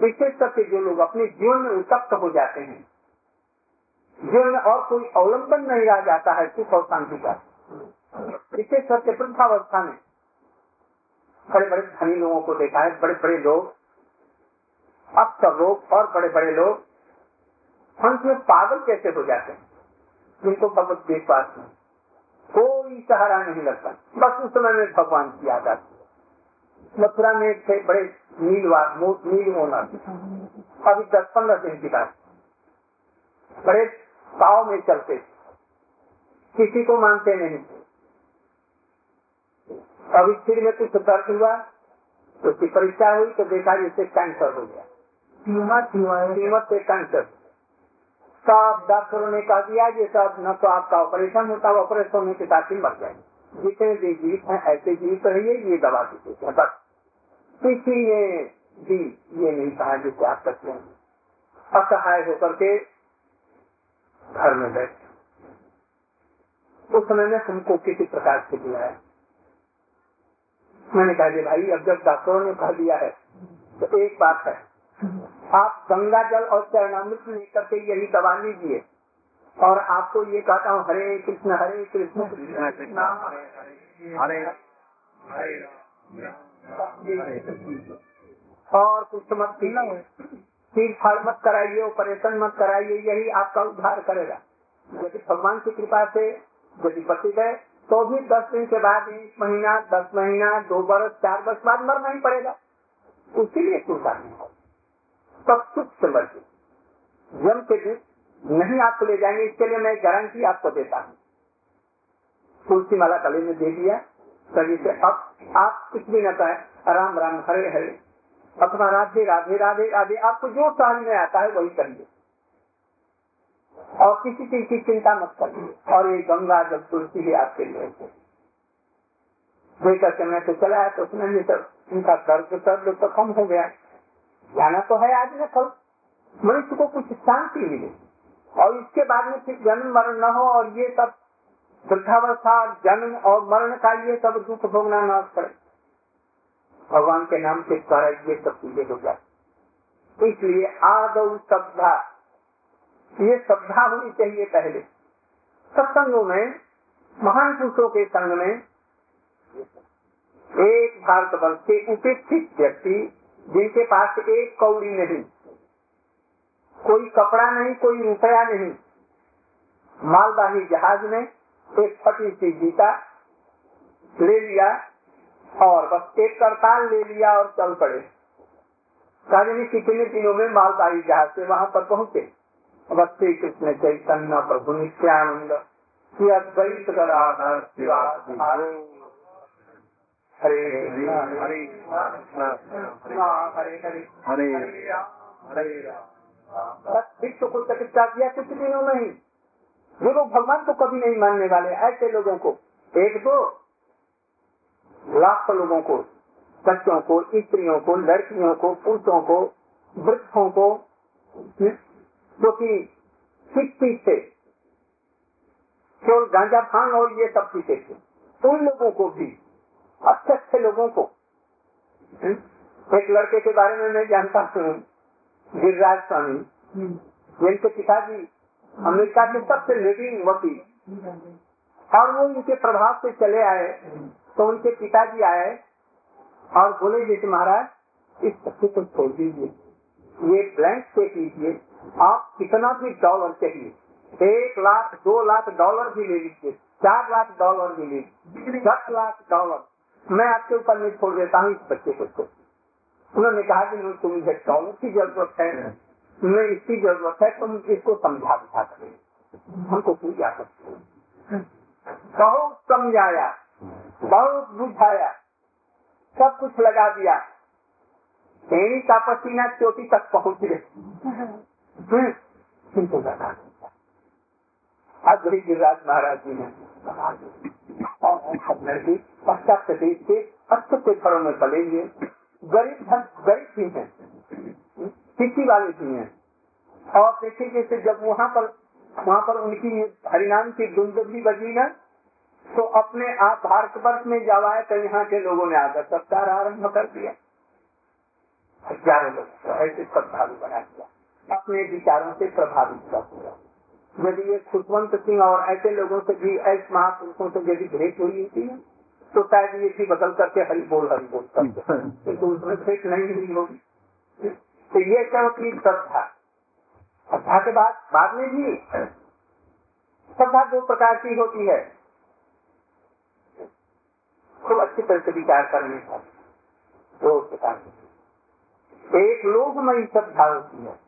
विशेष करके जो लोग अपने जीवन में उत्तप्त हो जाते हैं, जीवन में और कोई अवलंबन नहीं रह जाता है, सुख और शांति का। विशेष करके वृद्धावस्था में बड़े बड़े धनी लोगों को देखा है बड़े बड़े लोग अब अक्सर लोग और बड़े बड़े लोग अंत में पागल कैसे हो जाते हैं? जिनको भगवत विश्वास नहीं। कोई सहारा नहीं लगता। बस उस समय में भगवान की याद आती मथुरा में थे बड़े नीलवार नील ओनर अभी दस पंद्रह दिन की बात बड़े पाव में चलते। किसी को मानते नहीं। अभी सिर में कुछ दर्द हुआ तो उसकी परीक्षा हुई तो देखा जिससे कैंसर हो गया। कीमत से कैंसर सब डॉक्टरों ने कहा दिया ये सब न तो आपका ऑपरेशन होता ऑपरेशन होने के साथ ही मर जाए जितने भी जीव हैं ऐसे जीवित रहिए ये दवा हैं बस। किसी ने भी ये नहीं कहा जिससे आप सकते हैं असहाय होकर के घर में बैठे उस समय में हमको किसी प्रकार से दिया है मैंने कहा भाई अब जब डॉक्टरों ने कह दिया है तो एक बात है आप गंगा जल और चरणामृत लेकर के यही दबा लीजिए और आपको ये कहता हूँ हरे कृष्ण हरे कृष्ण कृष्ण हरे और कुछ मत तीर फाड़ मत कराइए ऑपरेशन मत कराइए, यही आपका उद्धार करेगा। यदि भगवान की कृपा से यदि बची गए तो भी दस दिन के बाद, एक महीना, दस महीना, दो वर्ष चार वर्ष बाद मरना ही पड़ेगा। उसी लिए चिंता नहीं सब सुख से मर्ज़ी जम के दिन नहीं आपको ले जाएँगे, इसके लिए मैं गारंटी आपको देता हूँ। तुलसी माला कले में दे दिया। सभी से अब आप कुछ भी न कहें, राम राम, हरे हरे। अपना राधे राधे राधे राधे। आपको जो समझ में आता है, वही करिए। और किसी चीज़ की चिंता मत करिए। और ये गंगा जब तुलसी है आपके लिए के मैं तो चला है तो उसने तो उनका दर्द दर्द तो कम हो गया। जाना तो है आज न कल। मनुष्य को कुछ शांति मिले। और इसके बाद में फिर जन्म मरण न हो, और ये सब वृद्धावस्था, जन्म और मरण का ये सब दुख भोगना न पड़े भगवान के नाम से कर ये सब चीज़ें हो जाए इसलिए आदौ श्रद्धा ये श्रद्धा होनी चाहिए पहले। सत्संगों में, महान पुरुषों के संग में, एक भारत वर्ष के उपेक्षित व्यक्ति, जिनके पास एक कौड़ी नहीं, कोई कपड़ा नहीं, कोई रुपया नहीं, मालवाही जहाज़ में एक फटी सी गीता ले लिया और बस एक करताल ले लिया और चल पड़े। राजनी कितने दिनों में मालवाही जहाज़ से वहाँ पर पहुँचे। बस श्री कृष्ण चैतन्य प्रभु नित्यानंद अद्वैत हरे हरे हरे हरे हरे हरे विश्व को चिकित्सा दिया कुछ दिनों में ही। जो लोग भगवान को कभी नहीं मानने वाले ऐसे लोगों को एक दो लाख लोगों को बच्चों को स्त्रियों को लड़कियों को पुरुषों को वृक्षों को जो की ठीक पीते केवल गांजा फान और ये सब पीते थे। उन लोगों को भी अच्छे अच्छे लोगों को एक लड़के के बारे में मैं जानता हूँ गिरिराज स्वामी जिनके पिताजी अमेरिका के सबसे लीडिंग वकील। और वो उनके प्रभाव से चले आए तो उनके पिताजी आए और बोले जी महाराज, इस बच्चे को छोड़ दीजिए। ये ब्लैंक चेक लीजिए। आप कितना भी डॉलर चाहिए एक लाख, दो लाख डॉलर भी ले लीजिए। चार लाख डॉलर भी ले दस लाख डॉलर मैं आपके ऊपर नहीं छोड़ देता हूँ इस बच्चे को उन्होंने कहा कि तुम मुझे डॉलर की ज़रूरत है तुम्हें इसकी ज़रूरत है तुम इसको समझा बुझा करें हमको पूजा करते बहुत समझाया, बहुत बुझाया, सब कुछ लगा दिया। एड़ी का पसीना चोटी तक पहुँच गए किंतु लगा गिरिराज महाराज जी ने और लड़की पश्चात प्रदेश के अच्छे घरों में हुए गरीब गरीब ही हैं। किसी वाले भी हैं। और देखिए जैसे जब वहाँ पर वहाँ पर उनकी हरिनाम की धुंध भी बजी ना तो अपने आप भारत वर्ष में जब आए तो यहाँ के लोगों ने आकर सत्कार आरंभ कर दिया। हज़ारों लोग ऐसे श्रद्धालु बना दिया। अपने विचारों से प्रभावित कर दिया। यदि ये खुशवंत सिंह और ऐसे लोगों से भी ऐसे महापुरुषों से यदि भेंट हुई होती है तो शायद ये भी बदल करके हरी बोल हरी बोल करते तो उसमें भेंट नहीं हुई होगी। तो ये होती है श्रद्धा। श्रद्धा के बाद बाद में भी श्रद्धा दो प्रकार की होती है। खूब अच्छी तरह से विचार करने का दो प्रकार एक लोकमयी श्रद्धा होती है।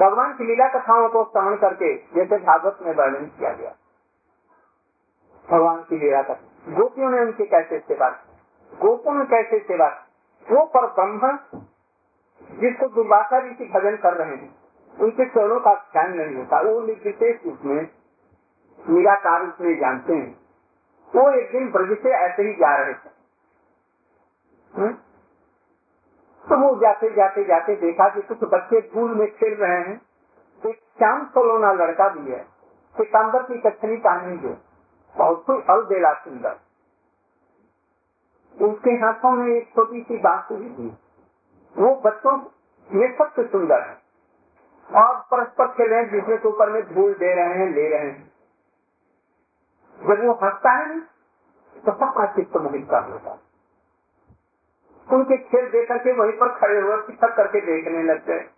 भगवान की लीला कथाओं को श्रवण करके, जैसे भागवत में वर्णन किया गया। भगवान की लीला कथा। गोपियों ने उनकी कैसे सेवा गोपों ने कैसे सेवा वो पर ब्रह्म जिसको दुर्वासा ऋषि भजन कर रहे हैं, उनके चरणों का ध्यान नहीं होता। वो विशेष रूप में निराकार रूप में जानते हैं। वो एक दिन ब्रज से ऐसे ही जा रहे थे। हम्म? तो वो जाते जाते जाते देखा कि कुछ बच्चे धूल में खेल रहे हैं। एक श्याम सोलोना लड़का भी है। सिकंदर की कच्छनी पहनी है। बहुत ही अलबेला सुंदर। उसके हाथों में एक छोटी सी बांसुरी थी। वो बच्चों में सबसे सुंदर है। और परस्पर खेल रहे हैं, जिसमें के ऊपर में धूल दे रहे हैं, ले रहे हैं। जब वो हंसता है तो सबका चित्त मोहित कर होता है। उनके खेल देख करके वहीं पर खड़े हुए पिछक करके देखने लग गए।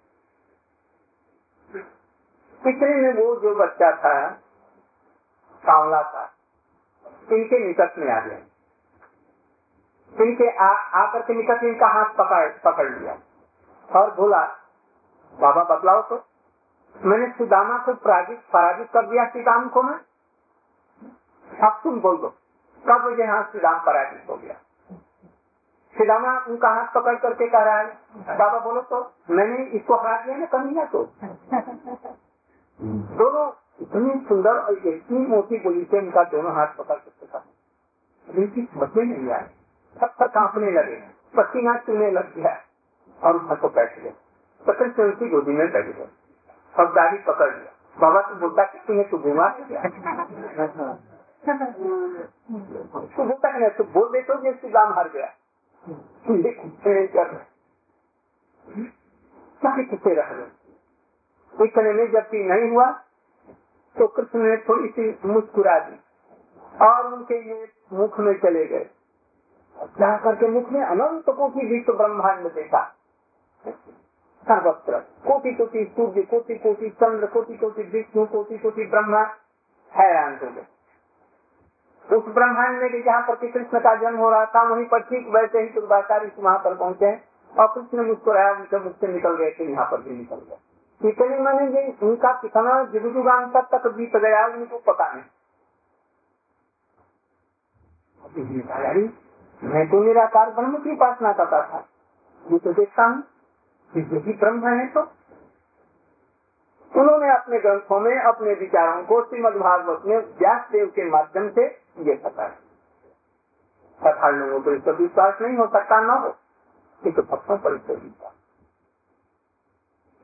इतने में वो जो बच्चा था सांवला था, इनके निकट में आ गया। इनके आकर के निकट इनका हाथ पकड़ पकड़ लिया। और बोला बाबा बतलाओ तो। मैंने सुदामा को पराजित पराजित कर दिया श्री राम को मैं। अब तुम बोल दो कब मुझे हाथ श्री राम पराजित हो गया? श्री रामा उनका हाथ पकड़ करके कह रहा है बाबा बोलो तो मैंने इसको हरा दिया ना कन्हैया तो दोनों इतनी सुंदर और इतनी मोटी बोली से उनका दोनों हाथ पकड़ सकते था इनकी समझ में नहीं आए पर कांपने लगे। पसीना चुने लग गया। और उधर को बैठ गए। पकड़ से उनकी गोदी में बैठ गए। और दाढ़ी पकड़ लिया। बाबा तो बोलता कि तुम्हें तो बीमार हो तो बोलता है तो बोल दे तो ये दाम हार गया। किसे रह इतने में जबकि नहीं हुआ तो कृष्ण ने थोड़ी सी मुस्कुरा दी और उनके ये मुख में चले गए। जा करके मुख में अनंत कोटि विश्व ब्रह्मांड देखा। सर्वत्र कोटि कोटि सूर्य कोटि कोटि चंद्र कोटि कोटि विष्णु कोटि कोटि ब्रह्मा हैरान हो गए। उस ब्रह्मांड में जहाँ पर कृष्ण का जन्म हो रहा था, वहीं पर ठीक वैसे ही दुर्भाचारी वहाँ पर पहुँचे और कृष्ण मुस्कुराया उनके मुख से निकल गए थे यहाँ पर भी निकल गए। इतने मैंने ये उनका कितना जुगुजुगान तक तक बीत गया, उनको पता नहीं। मैं तो निराकार ब्रह्म की उपासना करता था। ये तो देखता हूँ यही ब्रह्म है तो। उन्होंने अपने ग्रंथों में, अपने विचारों को श्रीमद भागवत में व्यास देव के माध्यम से ये पता है साधारण लोगों को इसका विश्वास नहीं हो सकता न हो। किंतु तो भक्तों पर इसका विश्वास।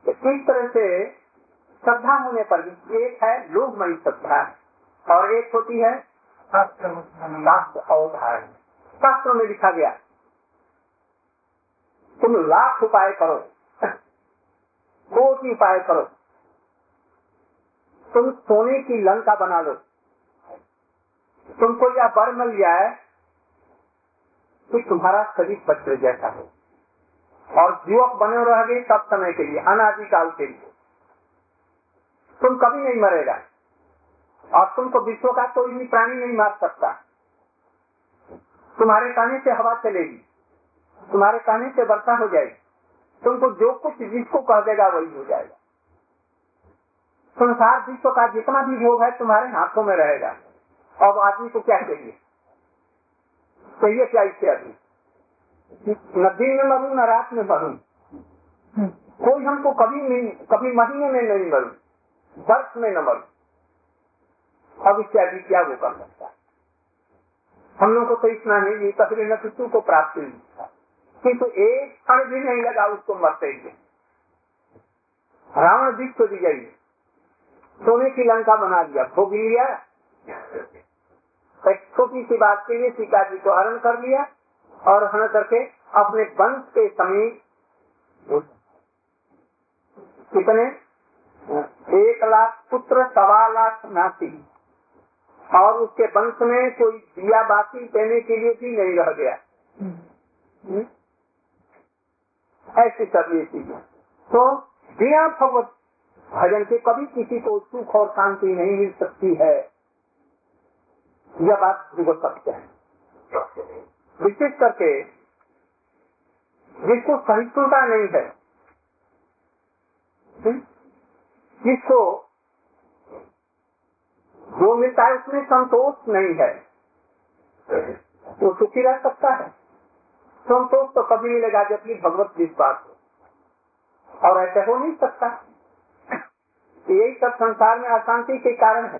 इस तरह से श्रद्धा होने पर भी एक है लोभमयी श्रद्धा, और एक होती है शास्त्र अवधारण। शास्त्रों में लिखा गया। तुम लाख उपाय करो। कोटि उपाय करो। तुम सोने की लंका बना लो। तुमको यह बर मिल जाए कि तुम्हारा शरीर पत्र जैसा हो। और युवक बने रह गए सब समय के लिए, अनादिकाल के लिए। तुम कभी नहीं मरेगा। और तुमको विश्व का कोई भी प्राणी नहीं मार सकता। तुम्हारे कहने से हवा चलेगी। तुम्हारे कहने से वर्षा हो जाएगी। तुमको जो कुछ जिसको कह देगा वही हो जाएगा। संसार विश्व का जितना भी भोग है तुम्हारे हाथों में रहेगा। अब आदमी को क्या चाहिए? चाहिए क्या इससे अभी न दिन में मरू, न रात में मरू। कोई हमको कभी नहीं कभी महीने में नहीं मरू। वर्ष में न मरू। अब इससे अभी क्या वो कर सकता है? हम लोग को तो इतना नहीं कभी न किसी को प्राप्त था। किंतु एक क्षण भी नहीं लगा उसको मरते ही रावण बीज को दी विजयी सोने की लंका बना दिया। भोग लिया। एक छोटी सी बात के लिए सीता जी को हरण कर लिया और हरण करके अपने वंश के समीप कितने? एक लाख पुत्र, सवा लाख नाती। और उसके वंश में कोई दिया बाकी देने के लिए भी नहीं रह गया हम्म? ऐसी सब ये चीज़ें तो बिना भगवत भजन के कभी किसी को सुख और शांति नहीं मिल सकती है यह बात भूगत सकते है विशेष करके जिसको सहिष्णुता नहीं है? जिसको जो मिलता है, उसमें संतोष नहीं है। वो सुखी रह सकता है। संतोष तो कभी मिलेगा जबकि भगवत विश्वास हो। और ऐसा हो नहीं सकता। यही सब संसार में अशांति के कारण है।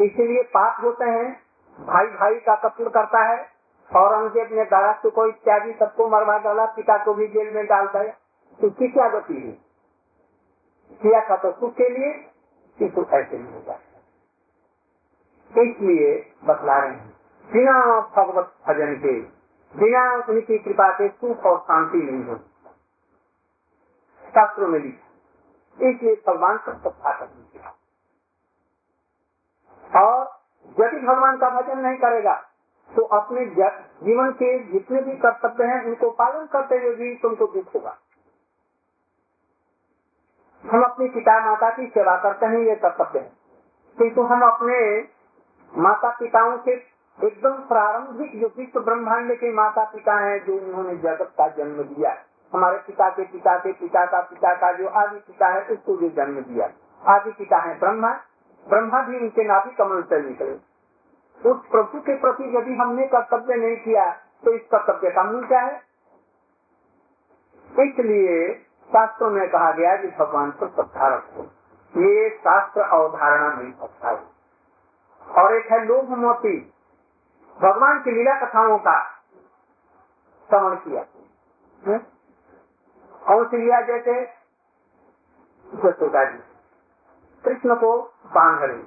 इसीलिए पाप होते हैं भाई भाई का कत्ल करता है औरंगज़ेब ने दारा को इत्यादि सबको मरवा डाला, पिता को भी जेल में डाल दिया। तो उसकी क्या गति है? किया था तो सुख के लिए किंतु ऐसे नहीं होगा। इसलिए बतला रहे हैं। बिना भगवत भजन के, बिना उनकी कृपा के सुख और शांति नहीं हो। शास्त्रों में लिखा इसलिए भगवान सब तथा करनी और यदि भगवान का भजन नहीं करेगा तो अपने जीवन के जितने भी कर्तव्य हैं, उनको पालन करते हुए भी तुमको दुख होगा। हम अपने पिता माता की सेवा करते हैं, ये कर्तव्य है। किंतु हम अपने माता पिताओं के एकदम प्रारंभिक जो विश्व ब्रह्मांड के माता पिता हैं जो उन्होंने जगत का जन्म दिया। हमारे पिता के पिता के पिता का पिता का जो आदि पिता है, उसको जो जन्म दिया। आदि पिता है ब्रह्मा। ब्रह्मा भी उनके नाभि कमल से निकले। उस प्रभु के प्रति यदि हमने कर्तव्य नहीं किया तो इस कर्तव्य का मूल क्या है? इसलिए शास्त्रों में कहा गया कि भगवान पर श्रद्धा रखो। ये शास्त्र अवधारणा नहीं सकता है। और एक है लोभ मोती। भगवान की लीला कथाओं का श्रवण किया। हम्म? कौन सी लिया जैसे जी। कृष्ण को बाँध रही।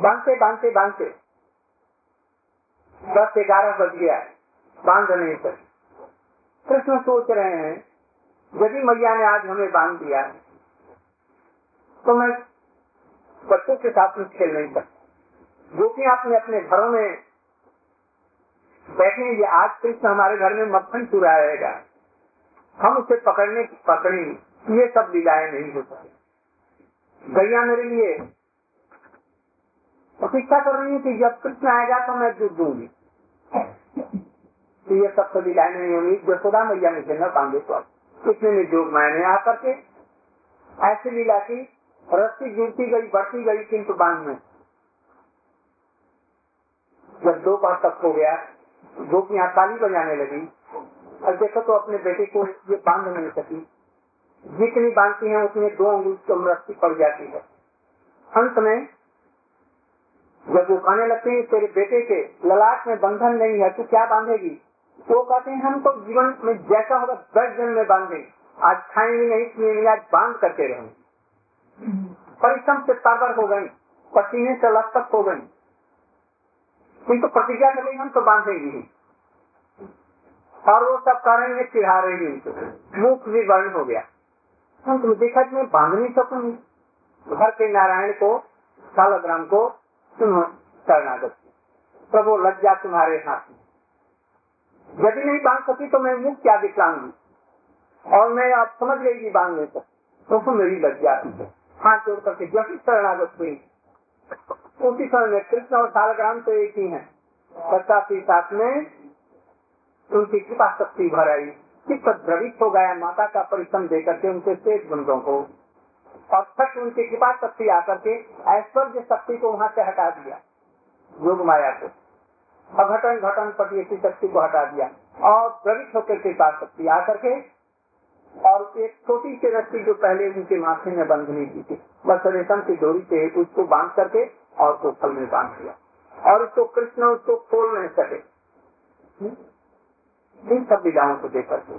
बांधते बांधते बांधते। दस ग्यारह बज गया। बाँध नहीं कर कृष्ण सोच रहे हैं, यदि मैया ने आज हमें बाँध दिया तो मैं बच्चों के साथ में खेल नहीं सकता जो कि आपने अपने घरों में बैठेंगे आज कृष्ण हमारे घर में मक्खन चुरा रहेगा हम उसे पकड़ने पकड़ी, ये सब लीलाएँ नहीं हो सकती। गैया मेरे लिए प्रतीक्षा कर रही है कि जब कृष्ण आएगा तो मैं दूध दूँगी। तो ये सब तो लीलाएँ नहीं होंगी जसोदा मैया में न बांधे तो कृष्ण ने जोग मैंने आकर के ऐसी लीला की रस्सी गिरती गई, बढ़ती गई किंतु बाँध में। जब दो बार तक हो गया गोपियाँ ताली बजाने लगी। और देखो तो अपने बेटे को ये बाँध नहीं सकी। जितनी बांधती है उसमें दो अंगुल कम रस्सी पड़ जाती है। अंत में, जब वो कहने लगते हैं, तेरे बेटे के ललाट में बंधन नहीं है तो क्या बांधेगी? वो कहते हैं, हम तो जीवन में जैसा होगा, दस दिन में बांधेंगे। आज खाएँगे नहीं, पिएँगे आज बाँध करते रहेंगे। परिश्रम से तागर हो गई, पसीने से लथपथ हो गई। किंतु प्रतिज्ञा करेंगे हम तो बांधेंगे ही और वो सब करेंगे, चिढ़ा रही मुख भी वर्ण हो गया। हम तुम देखा कि मैं बाँध नहीं सकूँगी। घर के नारायण को, सालग्राम को, तुम शरणागत। प्रभु लज्जा तुम्हारे हाथ में। यदि नहीं बाँध सकी तो मैं मुख क्या दिखलाऊँगी? और मैं आप समझ गई बाँध नहीं सकती। तो मेरी लज्जा है। हाथ जोड़ करके जैसी शरणागत हुई। उसी समय में कृष्ण और सालग्राम तो एक ही है। पचासी साथ में उनकी कृपा शक्ति भर आई। चित्त द्रवित हो गया माता का परिश्रम देकर के उनके शेष बंधों को। और छठ उनकी कृपा शक्ति आकर के ऐश्वर्य शक्ति को वहाँ से हटा दिया। योग माया को। अघटन घटन पति शक्ति को हटा दिया। और द्रवित होकर कृपा शक्ति आकर के और एक छोटी सी रस्सी जो पहले उनके माथे में बंधनी की थी बस रेशम की डोरी से उसको बाँध करके और फल में बाँध दिया। और उसको कृष्ण उसको खोल नहीं सके। इन सब विधाओं को देख करके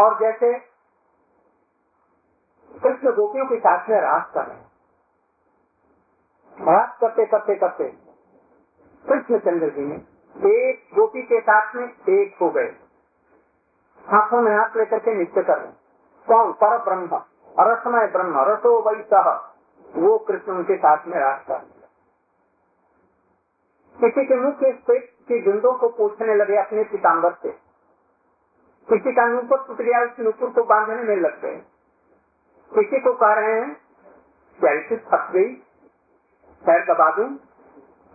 और जैसे कृष्ण गोपियों के साथ में रास कर रहे रास करते करते करते कृष्ण चंद्र जी ने एक गोपी के साथ में एक हो गए। हाथों में हाथ लेकर के नित्य कर कौन? पर ब्रह्म रसमय ब्रह्म। रसो वही सह वो कृष्ण उनके साथ में रास्ता किसी के मुख के पेट की गुंदों को पूछने लगे अपने पिताम्बर से। किसी का नूपुर टूट गया उस नूपुर को बांधने में लग गए। किसी को कह रहे हैं फंस गई, पैर दबा दू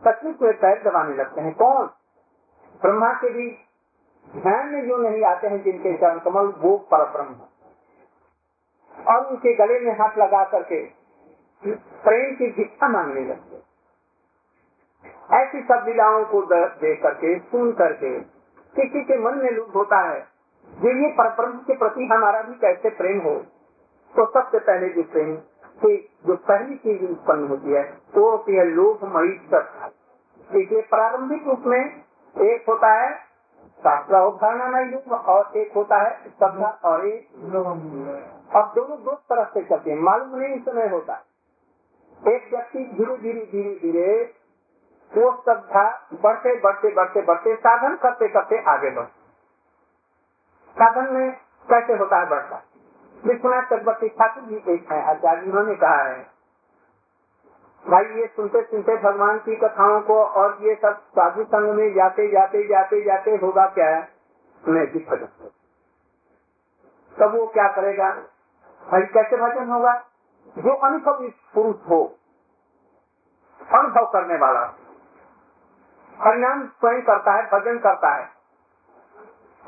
सचमुच में पैर दबाने लगते हैं। कौन? ब्रह्मा के भी ध्यान में जो नहीं आते हैं जिनके चरण कमल, वो पर ब्रह्म और उनके गले में हाथ लगा करके प्रेम की भिक्षा मांगने लगते ऐसी सब लीलाओं को देख करके, सुन करके किसी के मन में लुभ होता है। जो ये परब्रह्म के प्रति हमारा भी कैसे प्रेम हो? तो सबसे पहले जो प्रेम की, जो पहली चीज़ उत्पन्न होती है, वो होती है लोभ मई देखिए, प्रारंभिक रूप में एक होता है शास्त्र अवधारणा नहीं लोग और एक होता है श्रद्धा और एक अब दोनों दो तरफ़ से चलते हैं। मालूम नहीं समय होता है। एक व्यक्ति धीरे धीरे धीरे धीरे वो श्रद्धा बढ़ते बढ़ते बढ़ते बढ़ते, साधन करते करते आगे बढ़ते। साधन में कैसे होता है बढ़ता? विश्वनाथ चक्रवर्ती ठाकुर जी एक है। आचार्य उन्होंने कहा है भाई, ये सुनते सुनते भगवान की कथाओं को और ये सब साधु संघ में जाते जाते जाते जाते होगा क्या? है मैं भजन तब वो क्या करेगा? भाई, कैसे भजन होगा? जो अनुभव पुरुष हो, अनुभव करने वाला। हरिनाम स्वयं करता है, भजन करता है।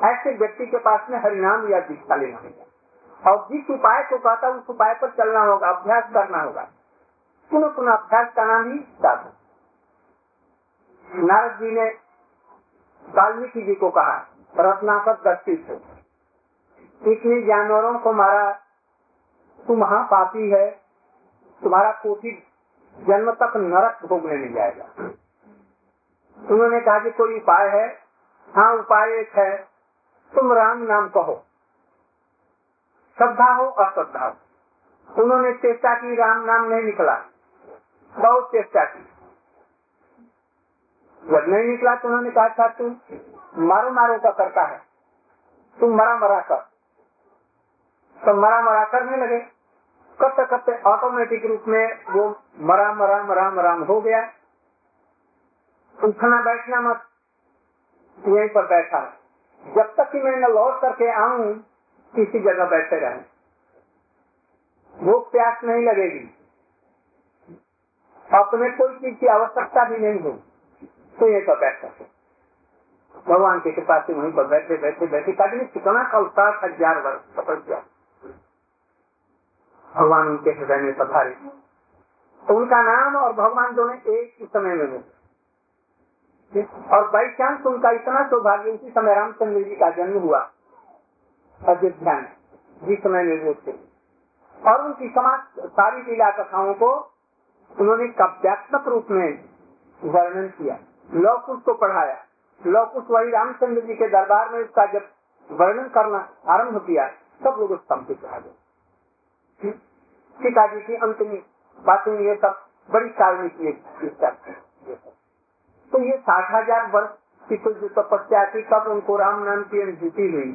ऐसे व्यक्ति के पास में हरिनाम या दीक्षा लेना होगा। और जिस उपाय को कहता उस उपाय पर चलना होगा, अभ्यास करना होगा। पुनः पुनः अभ्यास का नाम ही साधन नारद जी ने वाल्मीकि जी को कहा रत्नाकर दृष्टि से इतने जानवरों को मारा तू महापापी है, तुम्हारा कोटि जन्म तक नरक भोगने मिल जाएगा। उन्होंने कहा कि कोई उपाय है? हाँ उपाय एक है। तुम राम नाम कहो। श्रद्धा हो, अश्रद्धा हो। उन्होंने चेष्टा की, राम नाम नहीं निकला। बहुत चेष्टा की जब नहीं निकला तो उन्होंने कहा था तू मारो मारो का करता है। तुम मरा मरा कर। तो मरा मरा करने लगे। करते करते ऑटोमेटिक रूप में वो मरा मरा मरा मराम हो गया। उठना बैठना मत। यहीं पर बैठा। जब तक कि मैं न लौट करके आऊँ, किसी जगह बैठे रहे। भूख प्यास नहीं लगेगी। अपने कोई चीज़ की आवश्यकता भी नहीं होगी तो ये सब बैठ सकते भगवान के कृपा से वहीं पर बैठे बैठे बैठे काटने कितना का सात हज़ार वर्ष तपस्या भगवान उनके हृदय में पधारे। तो उनका नाम और भगवान दोनों एक ही समय में मिले। और बाई चांस उनका इतना सौभाग्य, उसी समय रामचंद्र जी का जन्म हुआ। अयोध्या में, जिस समय में वो थे। और उनकी समाज, सारी लीला कथाओं को उन्होंने काव्यात्मक रूप में वर्णन किया। लौकुश को पढ़ाया। लौकुश वही रामचंद्र जी के दरबार में उसका जब वर्णन करना आरंभ किया, सब लोग स्तंभित रह गए। सीता जी की अंतिम बातें ये सब बड़ी काल्मिक तो ये साठ हज़ार वर्ष की कुछ तपस्या थी, तब उनको राम नाम की अनुभूति हुई।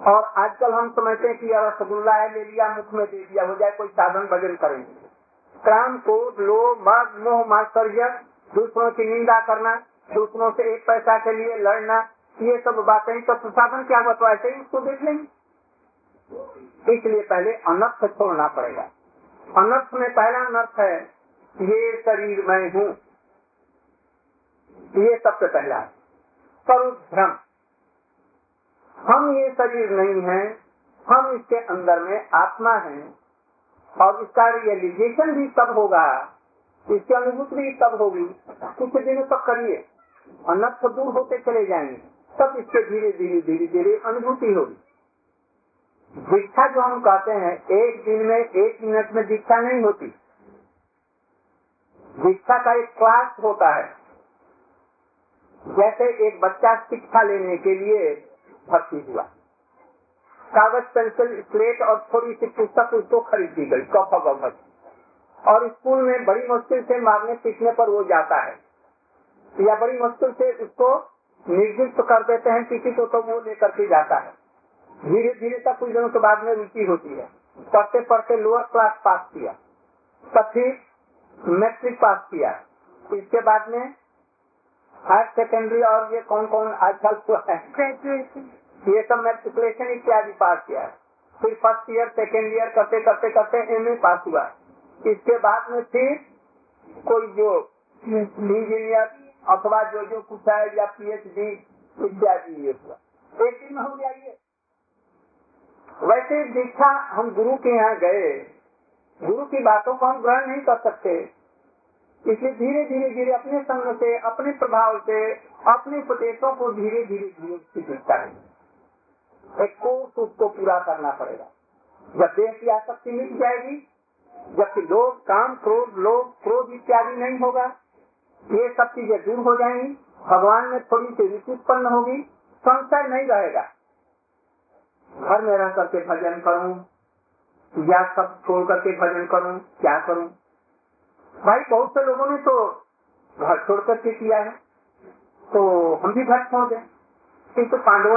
और आजकल हम समझते हैं कि रसगुल्ला है, ले लिया, मुख में दे दिया, हो जाए कोई साधन भजन करेंगे। काम को लोभ, मद, मोह, मात्सर्य दूसरों की निंदा करना दूसरों से एक पैसा के लिए लड़ना, ये सब बातें तो साधन क्या बतवा ऐसे उसको देख लेंगे। इसलिए पहले अनर्थ छोड़ना पड़ेगा। अनर्थ में पहला अनर्थ है, ये शरीर में हूँ। ये सबसे पहला स्वरूप भ्रम हम ये शरीर नहीं है, हम इसके अंदर में आत्मा है। और इसका रियलाइजेशन भी तब होगा। इसकी अनुभूति भी तब होगी। कुछ दिनों तक करिए। अनर्थ दूर होते चले जाएँगे। तब इसके धीरे धीरे धीरे धीरे अनुभूति होगी। दीक्षा जो हम कहते हैं, एक दिन में, एक मिनट में दीक्षा नहीं होती। दीक्षा का एक क्लास होता है। जैसे एक बच्चा शिक्षा लेने के लिए भर्ती हुआ। कागज़, पेंसिल, स्लेट और थोड़ी सी पुस्तक उसको खरीद दी गई, कफ और स्कूल में बड़ी मुश्किल से मारने, पीटने पर वो जाता है। या बड़ी मुश्किल से उसको निर्दिष्ट कर देते हैं किसी को तो वो लेकर के जाता है। धीरे धीरे तक कुछ दिनों के बाद में रुचि होती है। पढ़ते पढ़ते लोअर क्लास पास किया। तब मैट्रिक पास किया। इसके बाद में हायर सेकेंडरी और ये कौन कौन आजकल तो है ये सब मेट्रिकुलेशन इत्यादि पास किया फिर फ़र्स्ट ईयर सेकेंड ईयर करते करते करते एम ए पास हुआ। इसके बाद में फिर कोई जो इंजीनियर अथवा जो जो कुछ है या पीएचडी इत्यादि ये हुआ। एक दिन हो गया ये। वैसे दीक्षा हम गुरु के यहाँ गए। गुरु की बातों को हम ग्रहण नहीं कर सकते। इसलिए धीरे धीरे धीरे अपने संग से, अपने प्रभाव से, अपने उपदेशों को धीरे धीरे धीरे सीखता है। एक कोर्स उसको पूरा करना पड़ेगा। जब देह की आसक्ति मिट जाएगी जबकि लोग, काम क्रोध लोग क्रोध इत्यादि नहीं होगा। ये सब चीज़ें दूर हो जाएँगी। भगवान में थोड़ी सी रुचि उत्पन्न होगी संशय नहीं रहेगा। घर में रह करके भजन करूँ, या सब छोड़ करके भजन करूँ, क्या करूँ? भाई, बहुत से लोगों ने तो घर छोड़ करके किया है तो हम भी घर छोड़ गए किंतु पांडवों